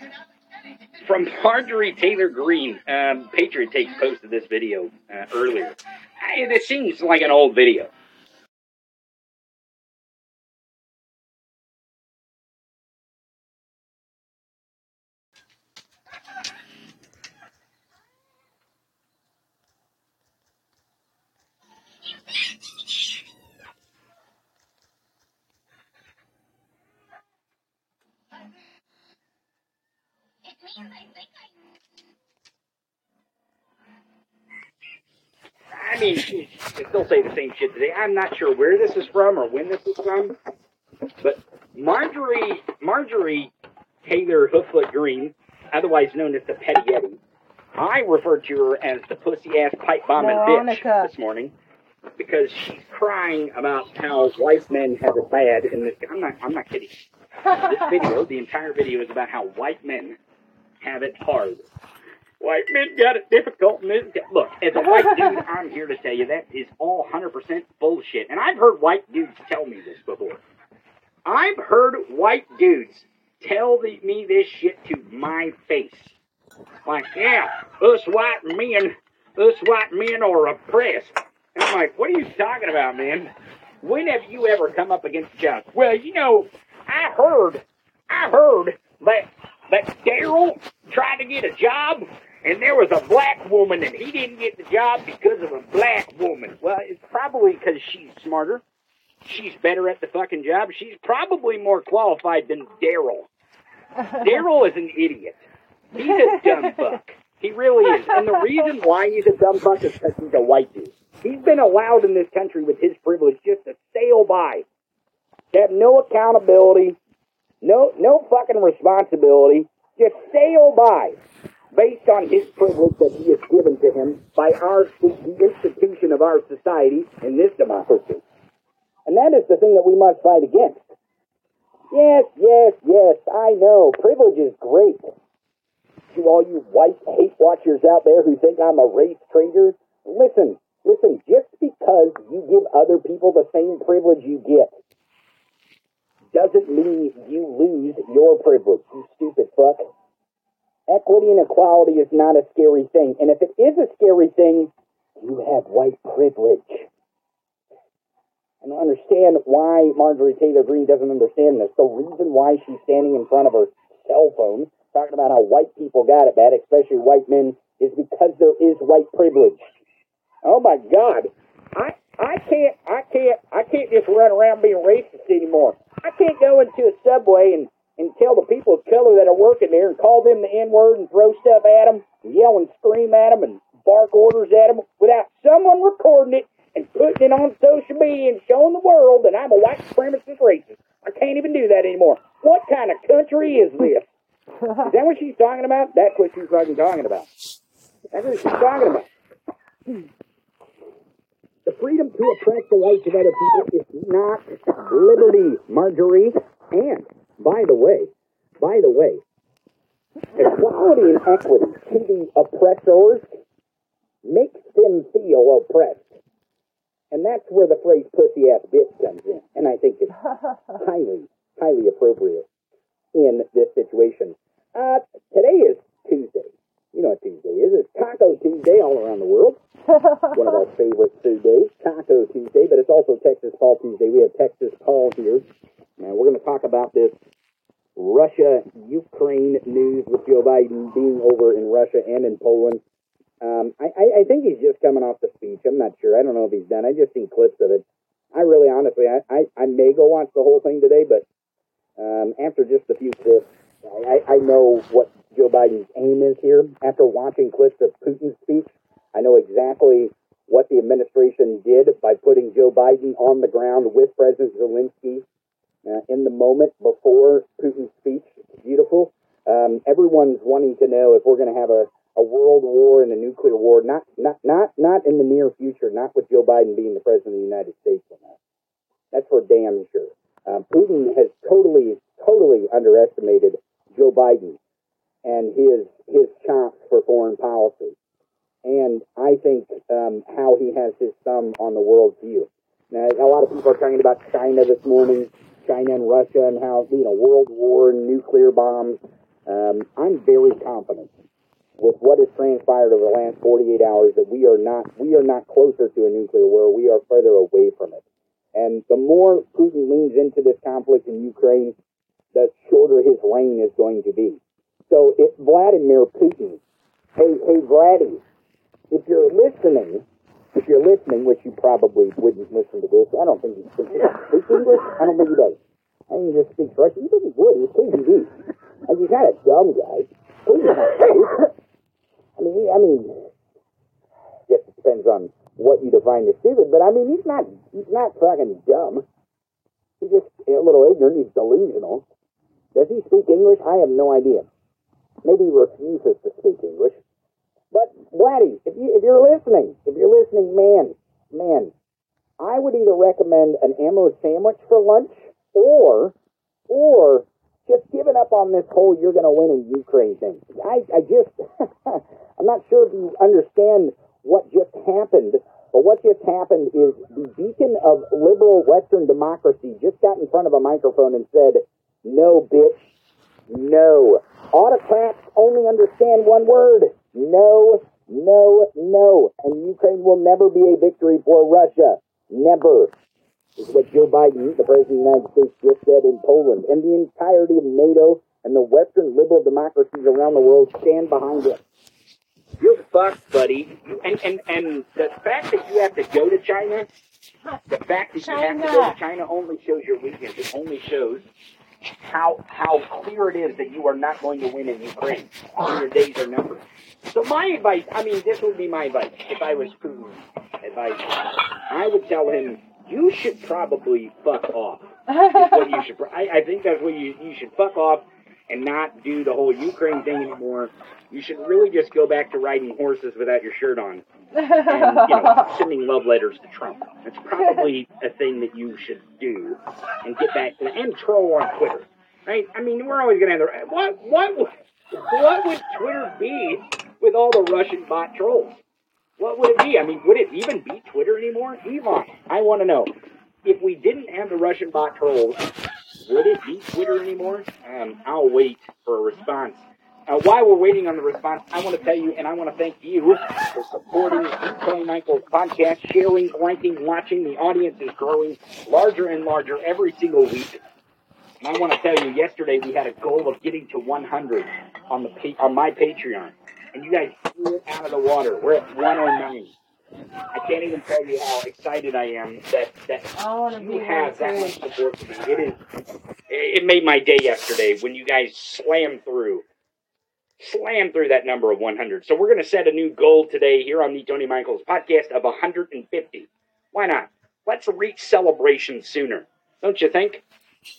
from Marjorie Taylor Greene. Um, Patriot Takes posted this video uh, earlier. I, this seems like an old video. I mean, they still say the same shit today. I'm not sure where this is from or when this is from, but Marjorie Marjorie Taylor Hooffoot Greene, otherwise known as the Petty Yeti, I referred to her as the pussy ass pipe bombing bitch this morning because she's crying about how white men have it bad And this. I'm not. I'm not kidding. This video, the entire video, is about how white men have it hard. White men got it difficult. in this- Look, as a white dude, I'm here to tell you that is all 100% bullshit. And I've heard white dudes tell me this before. I've heard white dudes tell the, me this shit to my face. Like, yeah, us white men, us white men are oppressed. And I'm like, what are you talking about, man? When have you ever come up against John? Well, you know, I heard, I heard that that Daryl tried to get a job, and there was a black woman, and he didn't get the job because of a black woman. Well, it's probably because she's smarter. She's better at the fucking job. She's probably more qualified than Daryl. Daryl is an idiot. He's a dumb fuck. He really is. And the reason why he's a dumb fuck is because he's a white dude. He's been allowed in this country with his privilege just to sail by. To have no accountability, no no fucking responsibility, just sail by based on his privilege that he is given to him by our the institution of our society in this democracy. And that is the thing that we must fight against. Yes, yes, yes, I know. Privilege is great. To all you white hate watchers out there who think I'm a race traitor, listen, listen, just because you give other people the same privilege you get doesn't mean you lose your privilege, you stupid fuck. Equity and equality is not a scary thing. And if it is a scary thing, you have white privilege. Don't understand why Marjorie Taylor Greene doesn't understand this. The reason why she's standing in front of her cell phone talking about how white people got it bad, especially white men, is because there is white privilege. Oh my God. I I can't I can't I can't just run around being racist anymore. I can't go into a subway and and tell the people of color that are working there and call them the N word and throw stuff at them, and yell and scream at them and bark orders at them without someone recording it and putting it on social media and showing the world that I'm a white supremacist racist. I can't even do that anymore. What kind of country is this? Is that what she's talking about? That's what she's fucking talking about. That's what she's talking about. The freedom to oppress the rights of other people is not liberty, Marjorie. And, by the way, by the way, equality and equity to the oppressors makes them feel oppressed. And that's where the phrase pussy ass bitch comes in. And I think it's highly, highly appropriate in this situation. Uh, today is Tuesday. You know what Tuesday is. It's Taco Tuesday all around the world. One of our favorite food days, Taco Tuesday, but it's also Texas Paul Tuesday. We have Texas Paul here. And we're going to talk about this Russia Ukraine news with Joe Biden being over in Russia and in Poland. Um, I, I, I think he's just coming off the speech. I'm not sure. I don't know if he's done. I just seen clips of it. I really, honestly, I, I, I may go watch the whole thing today, but um, after just a few clips, I, I know what Joe Biden's aim is here. After watching clips of Putin's speech, I know exactly what the administration did by putting Joe Biden on the ground with President Zelensky uh, in the moment before Putin's speech. Beautiful. Um, everyone's wanting to know if we're going to have a, a world war and a nuclear war. Not not not not in the near future. Not with Joe Biden being the president of the United States. That's for damn sure. Uh, Putin has totally totally underestimated Joe Biden and his his chops for foreign policy. And I think um, how he has his thumb on the world view. Now, a lot of people are talking about China this morning. China and Russia and how, you know, world war and nuclear bombs. Um, I'm very confident with what has transpired over the last 48 hours that we are not, we are not closer to a nuclear war. We are further away from it. And the more Putin leans into this conflict in Ukraine, the shorter his reign is going to be. So if Vladimir Putin, hey, hey, Vladdy, if you're listening, if you're listening, which you probably wouldn't listen to this, I don't think he speaks, English. I don't think he does. I think he just speaks Russian. You think he would? He's KGB. Like he's not a dumb guy. He's not stupid. I mean, I mean, guess it depends on what you define as stupid. But I mean, he's not he's not fucking dumb. He's just a little ignorant. He's delusional. Does he speak English? I have no idea. Maybe he refuses to speak English. But Vladdy, if you if you're listening, if you're listening, man, man, I would either recommend an ammo sandwich for lunch or or just giving up on this whole you're going to win in Ukraine thing. I I just I'm not sure if you understand what just happened. But what just happened is the beacon of liberal Western democracy just got in front of a microphone and said, "No, bitch, no." Autocrats only understand one word. No, no, no. And Ukraine will never be a victory for Russia. Never. Is what Joe Biden, the President of the United States, just said in Poland. And the entirety of NATO and the Western liberal democracies around the world stand behind it. You're fucked, buddy. And, and, and the fact that you have to go to China, the fact that you have to go to China only shows your weakness. It only shows how how clear it is that you are not going to win in Ukraine. Your days are numbered. So my advice, I mean, this would be my advice if I was Putin. Advice, I would tell him you should probably fuck off. What you should. I, I think that's what you you should fuck off and not do the whole Ukraine thing anymore. You should really just go back to riding horses without your shirt on and you know sending love letters to Trump. That's probably a thing that you should do and get back to and troll on Twitter. Right? I mean, we're always gonna have the what what would what would Twitter be with all the Russian bot trolls? What would it be? I mean, would it even be Twitter anymore? Elon, I want to know if we didn't have the Russian bot trolls, would it be Twitter anymore? Um, I'll wait for a response. Uh, while we're waiting on the response, I want to tell you, and I want to thank you for supporting the Tony Michaels podcast, sharing, liking, watching. The audience is growing larger and larger every single week. And I want to tell you, yesterday we had a goal of getting to 100 on the on my Patreon, and you guys blew it out of the water. We're at 109. I can't even tell you how excited I am that that I want to be you have that much support for me. It is. It made my day yesterday when you guys slammed through, slammed through that number of 100. So we're going to set a new goal today here on the Tony Michaels podcast of 150. Why not? Let's reach celebration sooner, don't you think?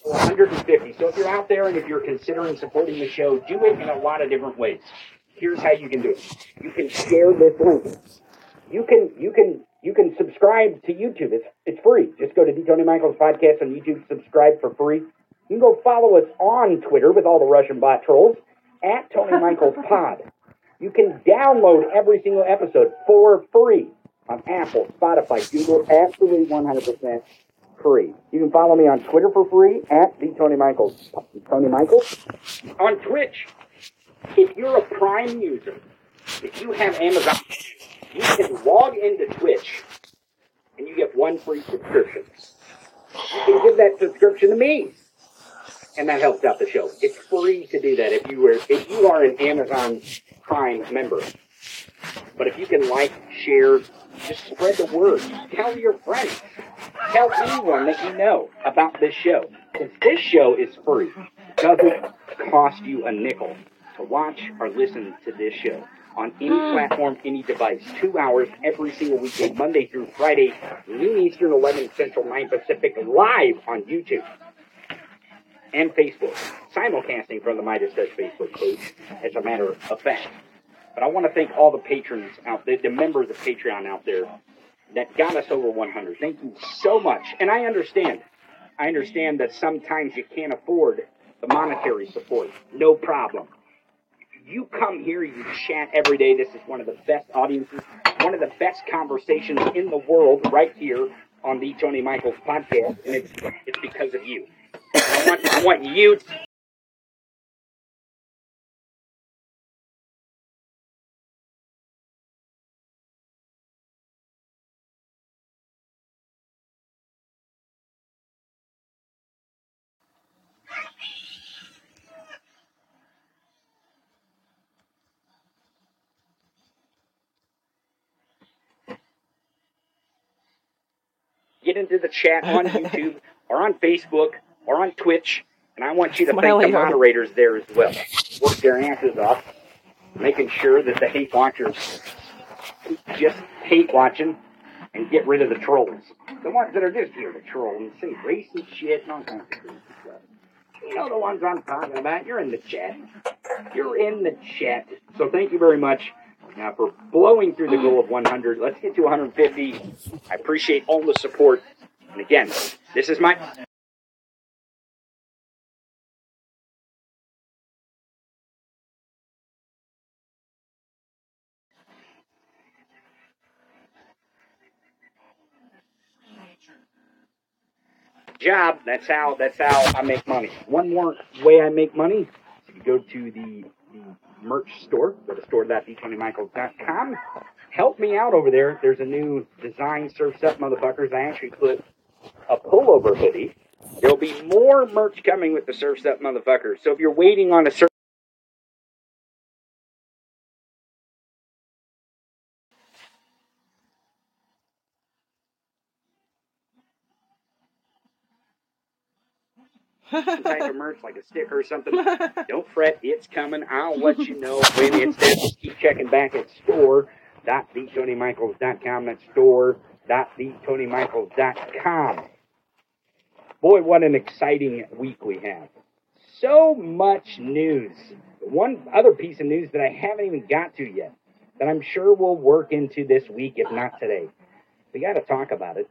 150. So if you're out there and if you're considering supporting the show, do it in a lot of different ways. Here's how you can do it. You can share this link you can you can you can subscribe to YouTube. It's it's free. Just go to Tony Michaels podcast on YouTube. Subscribe for free. You can go follow us on Twitter with all the Russian bot trolls at Tony Michaels Pod. You can download every single episode for free on Apple, Spotify, Google, absolutely 100% free. You can follow me on Twitter for free at the Tony Michaels. Tony Michaels on Twitch. If you're a Prime user, if you have Amazon, you can log into Twitch and you get one free subscription. You can give that subscription to me. and that helps out the show. It's free to do that if you were if you are an Amazon Prime member. But if you can like, share, just spread the word. Tell your friends. Tell anyone that you know about this show. Because this show is free. Doesn't cost you a nickel to watch or listen to this show on any hmm. platform, any device. Two hours every single weekday, Monday through Friday, noon Eastern, 11 Central, 9 Pacific, live on YouTube and Facebook. Simulcasting from the Midas Touch Facebook page, as a matter of fact. But I want to thank all the patrons out there, the members of Patreon out there that got us over 100. Thank you so much. And I understand. I understand that sometimes you can't afford the monetary support. No problem. You come here, you chat every day. This is one of the best audiences, one of the best conversations in the world right here on the Tony Michaels podcast. And it's, it's because of you. I want, I want you get into the chat on YouTube or on Facebook or on Twitch, and I want you to thank the moderators there as well. Work their asses off, making sure that the hate watchers just hate watching and get rid of the trolls. The ones that are just here to troll and say racist shit and all kinds of crazy stuff. You know the ones I'm talking about. You're in the chat. You're in the chat. So thank you very much uh, for blowing through the goal of 100. Let's get to 150. I appreciate all the support. And again, this is my job. That's how that's how I make money. One more way I make money: you go to the merch store, go to store.thetonymichaels.com. Help me out over there. There's a new design surfs up motherfuckers. I actually put a pullover hoodie. There'll be more merch coming with the surfs up motherfuckers. So if you're waiting on a certain type of merch, like a sticker or something, don't fret, it's coming. I'll let you know when it's there. Just keep checking back at store.thetonymichaels.com. That's store.thetonymichaels.com. Boy, what an exciting week we have. So much news. One other piece of news that I haven't even got to yet, that I'm sure will work into this week, if not today. We got to talk about it.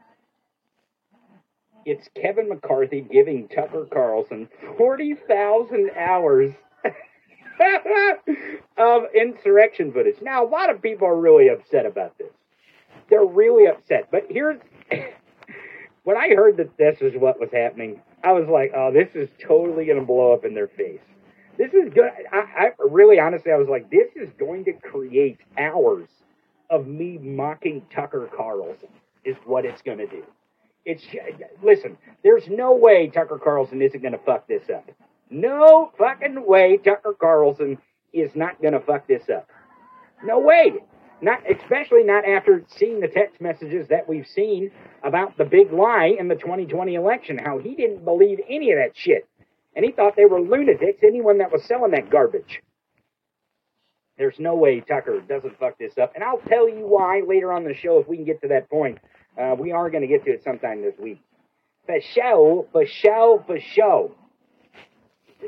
It's Kevin McCarthy giving Tucker Carlson 40,000 hours of insurrection footage. Now, a lot of people are really upset about this. They're really upset. But here's when I heard that this is what was happening, I was like, oh, this is totally going to blow up in their face. This is good. I, I really, honestly, I was like, this is going to create hours of me mocking Tucker Carlson, is what it's going to do. It's listen. There's no way Tucker Carlson isn't going to fuck this up. No fucking way Tucker Carlson is not going to fuck this up. No way. Not especially not after seeing the text messages that we've seen about the big lie in the 2020 election. How he didn't believe any of that shit, and he thought they were lunatics. Anyone that was selling that garbage. There's no way Tucker doesn't fuck this up, and I'll tell you why later on the show if we can get to that point. Uh, we are going to get to it sometime this week. For show, for show, for show.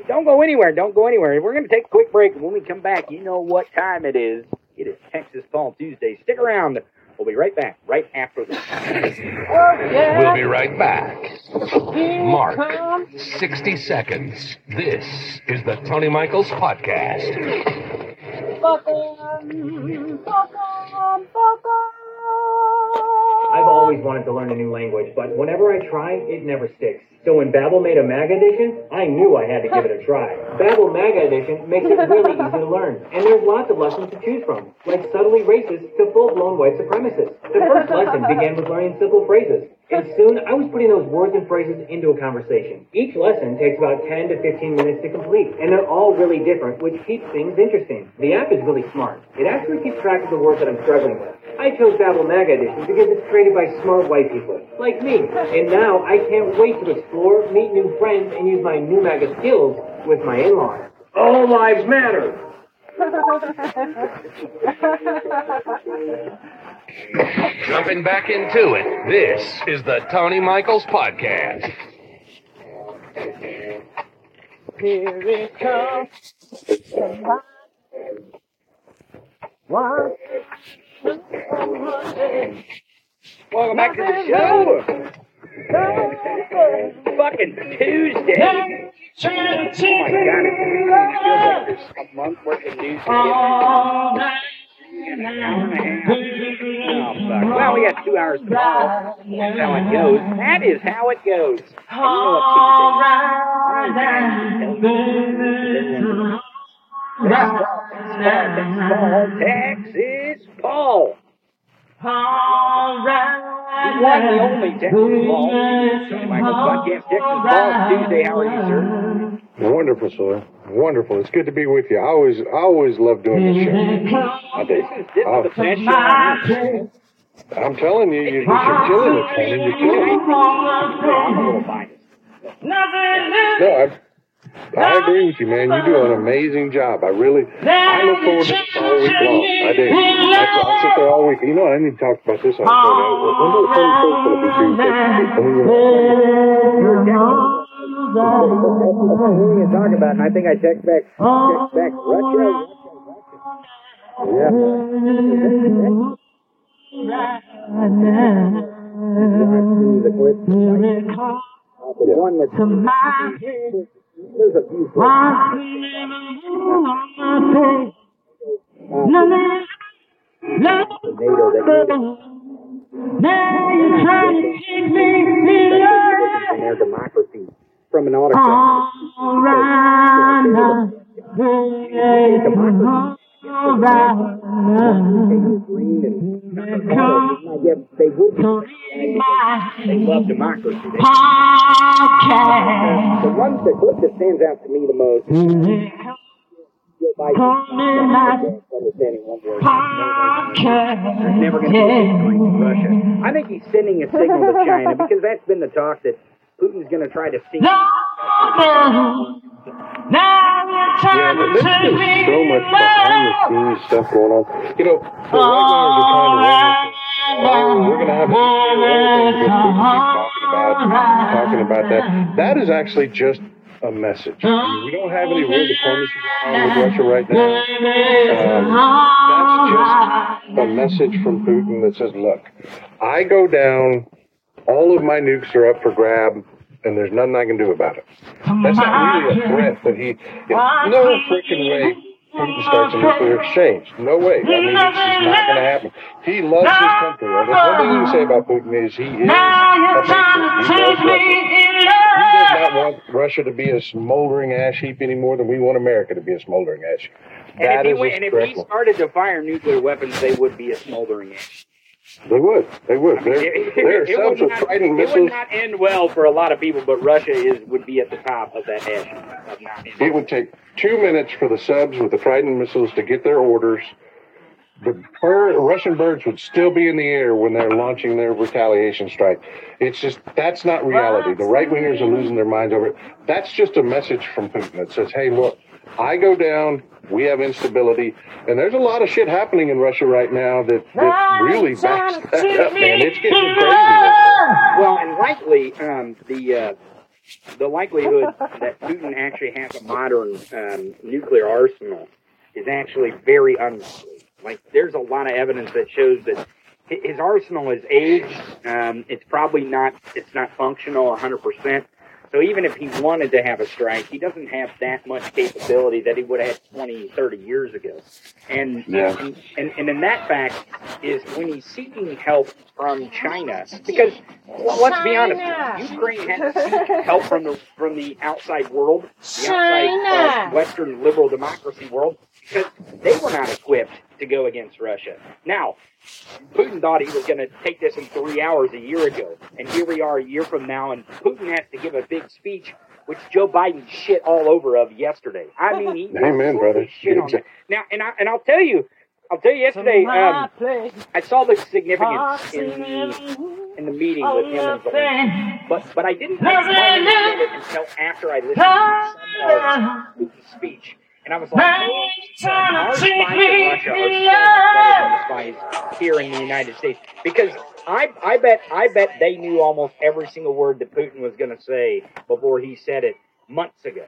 Don't go anywhere. Don't go anywhere. We're going to take a quick break. When we come back, you know what time it is. It is Texas Paul Tuesday. Stick around. We'll be right back right after this. We'll be right back. Mark, 60 seconds. This is the Tony Michaels Podcast. I've always wanted to learn a new language, but whenever I try, it never sticks. So when Babbel made a Mag Edition, I knew I had to give it a try. Babbel Mag Edition makes it really easy to learn, and there's lots of lessons to choose from, like subtly racist to full-blown white supremacists. The first lesson began with learning simple phrases. And soon, I was putting those words and phrases into a conversation. Each lesson takes about 10 to 15 minutes to complete, and they're all really different, which keeps things interesting. The app is really smart. It actually keeps track of the words that I'm struggling with. I chose Babbel Maga Edition because it's created by smart white people, like me. And now, I can't wait to explore, meet new friends, and use my new MAGA skills with my in-laws. All lives matter. Jumping back into it, this is the Tony Michaels Podcast. Here it comes. One. Welcome back to the show. Fucking Tuesday. Oh my god, oh, it feels like there's a month worth of news Well, we got two hours tomorrow. That's how it goes. That is how it goes. Texas Paul. He's one of the only Texas Paul. Tony Michael's podcast, Texas Paul. Tuesday, how are you, sir? Wonderful, sir. Wonderful. It's good to be with you. I always, I always love doing this show. I do. This is, this is the best show on earth. I'm telling you, you you're killing it, man. You're killing it. I'm a little biased. No, I, I agree with you, man. You do an amazing job. I really, I look forward to this all week long. I do. I, I sit there all week. You know, what? I need to talk about this on the show. When will the first going to be Tuesday? You That's what we're going to talk about, and I think I checked back, checked back Russia. yeah. One that's there's a few. NATO that in their democracy from an autocrat. Green and yet they would love democracy. They, the one the clip that stands out to me the most is Joe Biden understanding one word. There's never going to be a Russia. I think he's sending a signal to China because that's been the talk that Putin's going to try to sink. Yeah, but there's been so much behind the scenes stuff going on. You know, the white are trying to run this. Oh, we're going to have a talking about, talking about that. That is actually just a message. I mean, we don't have any real diplomacy going on with Russia right now. Um, that's just a message from Putin that says, look, I go down, all of my nukes are up for grab, and there's nothing I can do about it. That's not really a threat, but he, no freaking way Putin starts a nuclear exchange. No way. I mean, it's just not going to happen. He loves his country. And there's one thing you can say about Putin is he is a patriot. He loves Russia. He does not want Russia to be a smoldering ash heap any more than we want America to be a smoldering ash heap. And That if, he is went, and if he started to fire nuclear weapons, they would be a smoldering ash. They would. They would. There, It, there are it would with not, it would not end well for a lot of people, but Russia is would be at the top of that of. It would take two minutes for the subs with the Trident missiles to get their orders. The bird, Russian birds would still be in the air when they're launching their retaliation strike. It's just that's not reality. The right wingers are losing their minds over it. That's just a message from Putin that says, "Hey, look, I go down. We have instability, and there's a lot of shit happening in Russia right now that, that really backs that up, man. It's getting crazy. Well, and likely um, the uh, the likelihood that Putin actually has a modern um, nuclear arsenal is actually very unlikely. Like, there's a lot of evidence that shows that his arsenal is aged. Um, it's probably not it's not functional 100 percent. So even if he wanted to have a strike, he doesn't have that much capability that he would have had 20, 30 years ago. And, Yeah. and, and, and in that fact is when he's seeking help from China, because well, let's be honest, Ukraine had to seek help from the from the outside world, the outside uh, Western liberal democracy world, because they were not equipped to go against Russia. Now, Putin thought he was going to take this in three hours a year ago, and here we are a year from now, and Putin has to give a big speech, which Joe Biden shit all over of yesterday. I mean, he Amen, brother. shit on it. Now, and I and I'll tell you, I'll tell you yesterday. Um, I saw the significance in the in the meeting with him and Zelensky, but but I didn't quite understand it until after I listened to some of Putin's speech, and I was like, oh, our spies in Russia are so much better than the spies here in the United States because. I, I bet I bet they knew almost every single word that Putin was going to say before he said it months ago.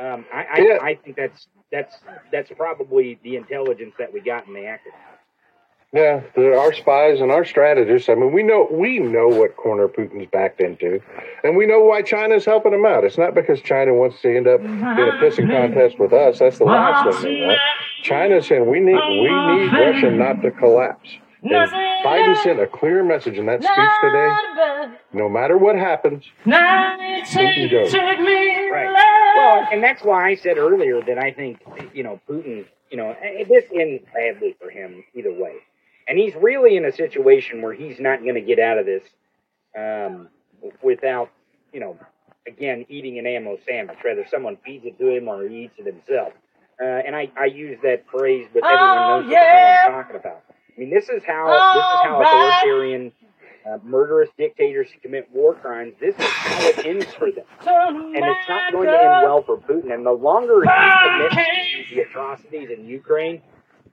Um, I, I, Yeah. I think that's that's that's probably the intelligence that we got in the acted. Yeah, there are spies and our strategists. I mean, we know we know what corner Putin's backed into, and we know why China's helping him out. It's not because China wants to end up in a pissing contest with us. That's the last thing want. China's saying we need we need Russia not to collapse. And Biden sent a clear message in that speech today. No matter what happens, Putin goes. Right. Well, and that's why I said earlier that I think you know Putin. You know, this ends badly for him either way, and he's really in a situation where he's not going to get out of this um, without you know, again eating an ammo sandwich. Whether someone feeds it to him or he eats it himself. Uh, and I, I use that phrase, but everyone knows what the hell I'm talking about. I mean, this is how this is how authoritarian, uh, murderous dictators commit war crimes. This is how it ends for them and it's not going to end well for Putin. And the longer he commits to the atrocities in Ukraine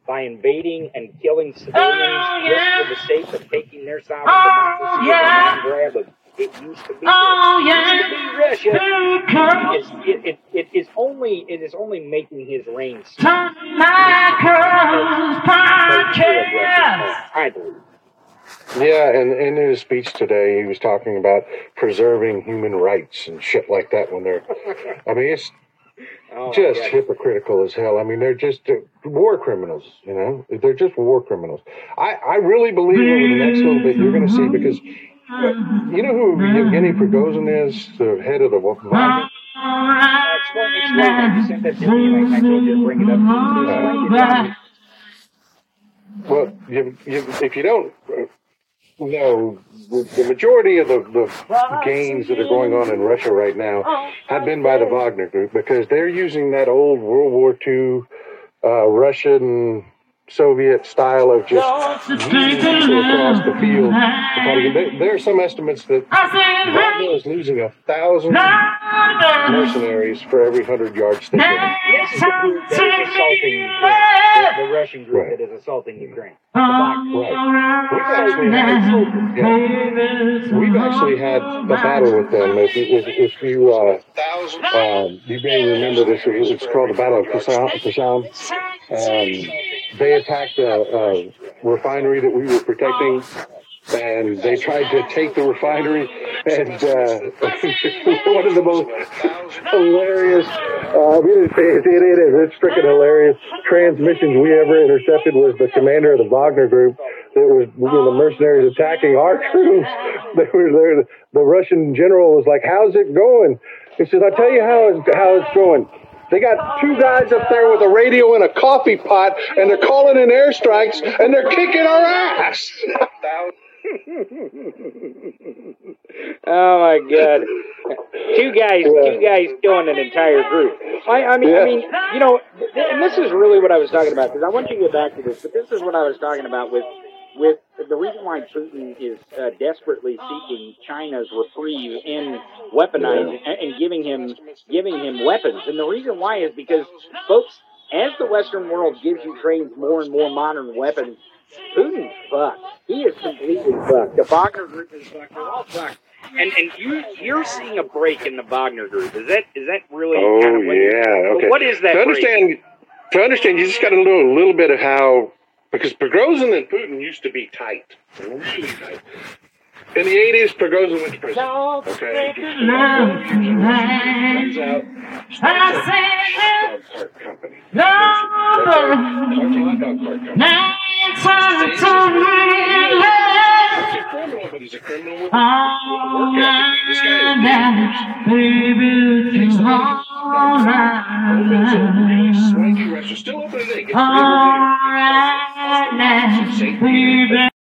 by invading and killing civilians just for the sake of taking their sovereign democracy as a grab of it used to be, it used to be Russia. It's, it, it, it is only it is only making his reign I believe. Yeah, and, and in his speech today, he was talking about preserving human rights and shit like that. When they're, I mean, it's Oh, just yeah. hypocritical as hell. I mean, they're just uh, war criminals, you know? They're just war criminals. I, I really believe over the next little bit you're going to see because uh, you know who Yevgeny Prigozhin is, the head of the Wagner? Uh, explain, explain. You sent that to me, and I, I told you to bring it up. Explain it to. Well, you, you, if you don't know, the, the majority of the, the gains that are going on in Russia right now have been by the Wagner Group because they're using that old World War II uh, Russian Soviet style of just moving people across the field. There, there are some estimates that Wagner is losing a thousand mercenaries for every hundred yards they gain. This is the group that is assaulting Ukraine. The, the Russian group Right. that is assaulting Ukraine. The Wagner. Right. We've actually had, yeah, we've actually had a battle with them. If, you- if, if you uh, um, you may remember this, it's called the Battle of Khasham. Khasham. Um, they attacked a, a refinery that we were protecting, and they tried to take the refinery. And uh, one of the most hilarious, uh, I it, it, it is, it's freaking hilarious transmissions we ever intercepted was the commander of the Wagner group that was you know, the mercenaries attacking our troops. They were there. The Russian general was like, "How's it going?" He says, "I'll tell you how it's, how it's going." They got two guys up there with a radio and a coffee pot, and they're calling in airstrikes, and they're kicking our ass. Oh my god. Two guys, two guys killing an entire group. I, I mean, I mean, you know, and this is really what I was talking about because I want you to get back to this, but this is what I was talking about with, with the reason why Putin is uh, desperately seeking China's reprieve in weaponizing and, and giving him, giving him weapons, and the reason why is because, folks, as the Western world gives Ukraine more and more modern weapons, Putin's fucked. He is completely fucked. The Wagner group is fucked. They're all fucked. And and you you're seeing a break in the Wagner group. Is that is that really? Oh kind of yeah, but okay. What is that? to break? understand? To understand, you just got to know a little bit of how because Prigozhin and Putin used to be tight, really tight. In the '80s, Prigozhin went to prison. Okay, Turns out, starts a dog cart company. Starts a hot dog cart company. He's a criminal, but he's a criminal with a work ethic. This guy is takes the money, opens a nice swanky restaurant, still open today, gets paid every day. St. Peter's